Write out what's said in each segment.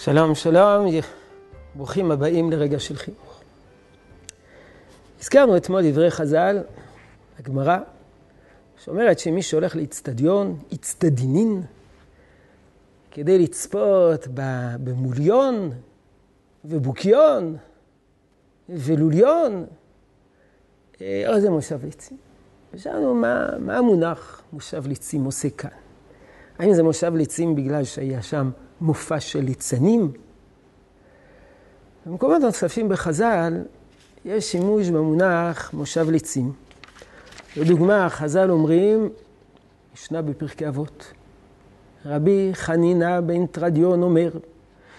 שלום, שלום, ברוכים הבאים לרגע של חינוך. הזכרנו אתמול דברי חז"ל, הגמרא, שאומרת שמי שהולך לאצטדיון, אצטדינין, כדי לצפות במוליון ובוקיון ולוליון, אה, או זה מושב ליצים. ושאלנו מה, מה המונח מושב ליצים עושה כאן. האם זה מושב ליצים בגלל שהיה שם מופע של ליצנים? במקומות נוספים בחז"ל יש שימוש במונח מושב ליצים. לדוגמה, חז"ל אומרים, ישנה בפרקי אבות, רבי חנינא בן תרדיון אומר,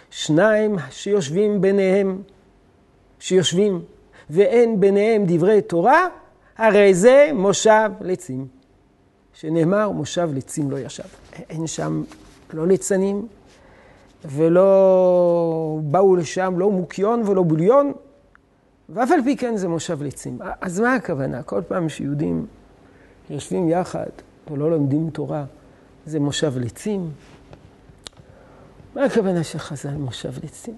שניים שיושבים ביניהם, שיושבים, ואין ביניהם דברי תורה, הרי זה מושב ליצים. שנאמר, מושב ליצים לא ישב. אין שם לא ליצנים ולא באו לשם לא מוקיון ולא בוליון, ואף על פי כן זה מושב ליצים. אז מה הכוונה? כל פעם שיהודים יושבים יחד ולא לומדים תורה, זה מושב ליצים? מה הכוונה של חז"ל מושב ליצים?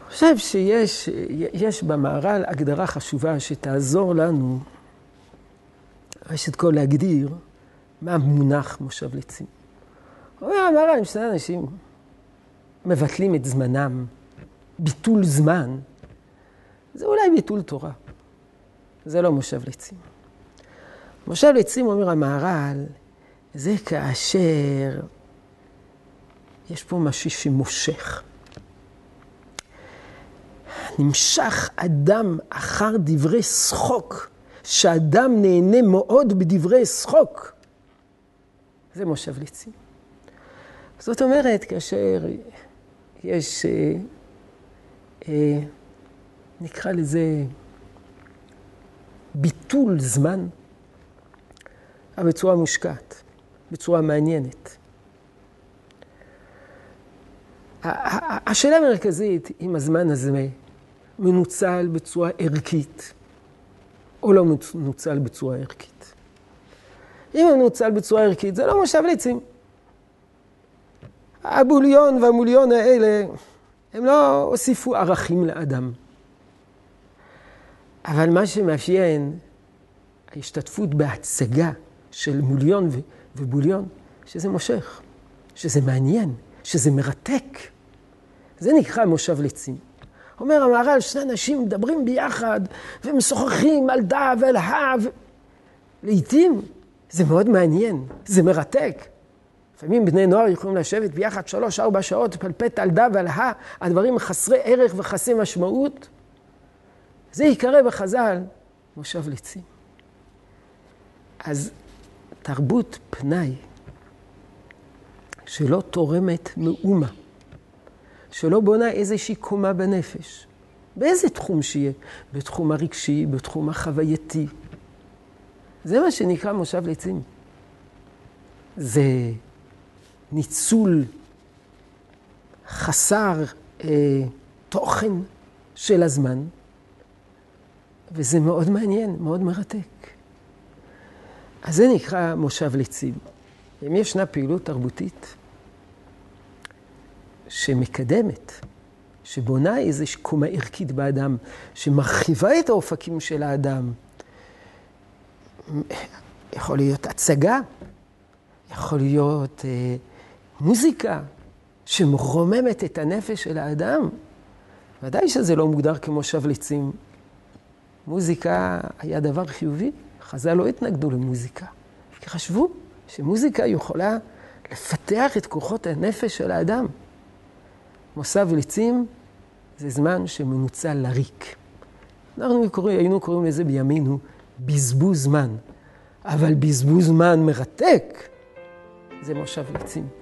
אני חושב שיש יש במהר"ל הגדרה חשובה שתעזור לנו, ראשית כל להגדיר מה המונח מושב ליצים. הוא אומר המהר"ל, אם שני אנשים מבטלים את זמנם, ביטול זמן, זה אולי ביטול תורה. זה לא מושב ליצים. מושב ליצים, אומר המהר"ל, זה כאשר יש פה משהו שמושך. נמשך אדם אחר דברי שחוק, שאדם נהנה מאוד בדברי שחוק. זה מושב ליצים. זאת אומרת, כאשר יש, אה, אה, נקרא לזה, ביטול זמן, אבל בצורה מושקעת, בצורה מעניינת. השאלה המרכזית, אם הזמן הזה מנוצל בצורה ערכית, או לא מנוצל בצורה ערכית. אם הוא מנוצל בצורה ערכית, זה לא מושב ליצים. הבוליון והמוליון האלה, הם לא הוסיפו ערכים לאדם. אבל מה שמאפיין ההשתתפות בהצגה של מוליון ובוליון, שזה מושך, שזה מעניין, שזה מרתק. זה נקרא מושב ליצים. אומר המהר"ל, שני אנשים מדברים ביחד ומשוחחים על דה ועל הא. ו... לעתים זה מאוד מעניין, זה מרתק. לפעמים בני נוער יכולים לשבת ביחד שלוש-ארבע שעות, פלפט על דה ועל הא, הדברים חסרי ערך וחסרי משמעות. זה ייקרא בחז"ל מושב ליצים. אז תרבות פנאי שלא תורמת מאומה, שלא בונה איזושהי קומה בנפש, באיזה תחום שיהיה, בתחום הרגשי, בתחום החווייתי. זה מה שנקרא מושב ליצים. זה ניצול חסר אה, תוכן של הזמן, וזה מאוד מעניין, מאוד מרתק. אז זה נקרא מושב ליצים. אם ישנה פעילות תרבותית שמקדמת, שבונה איזושהי קומה ערכית באדם, שמרחיבה את האופקים של האדם, יכול להיות הצגה, יכול להיות אה, מוזיקה שמרוממת את הנפש של האדם. ודאי שזה לא מוגדר כמושב ליצים. מוזיקה היה דבר חיובי. חז"ל לא התנגדו למוזיקה, כי חשבו שמוזיקה יכולה לפתח את כוחות הנפש של האדם. מוסב ליצים זה זמן שמנוצל לריק. אנחנו קוראים, היינו קוראים לזה בימינו בזבוז זמן, אבל בזבוז זמן מרתק זה מושב ליצים.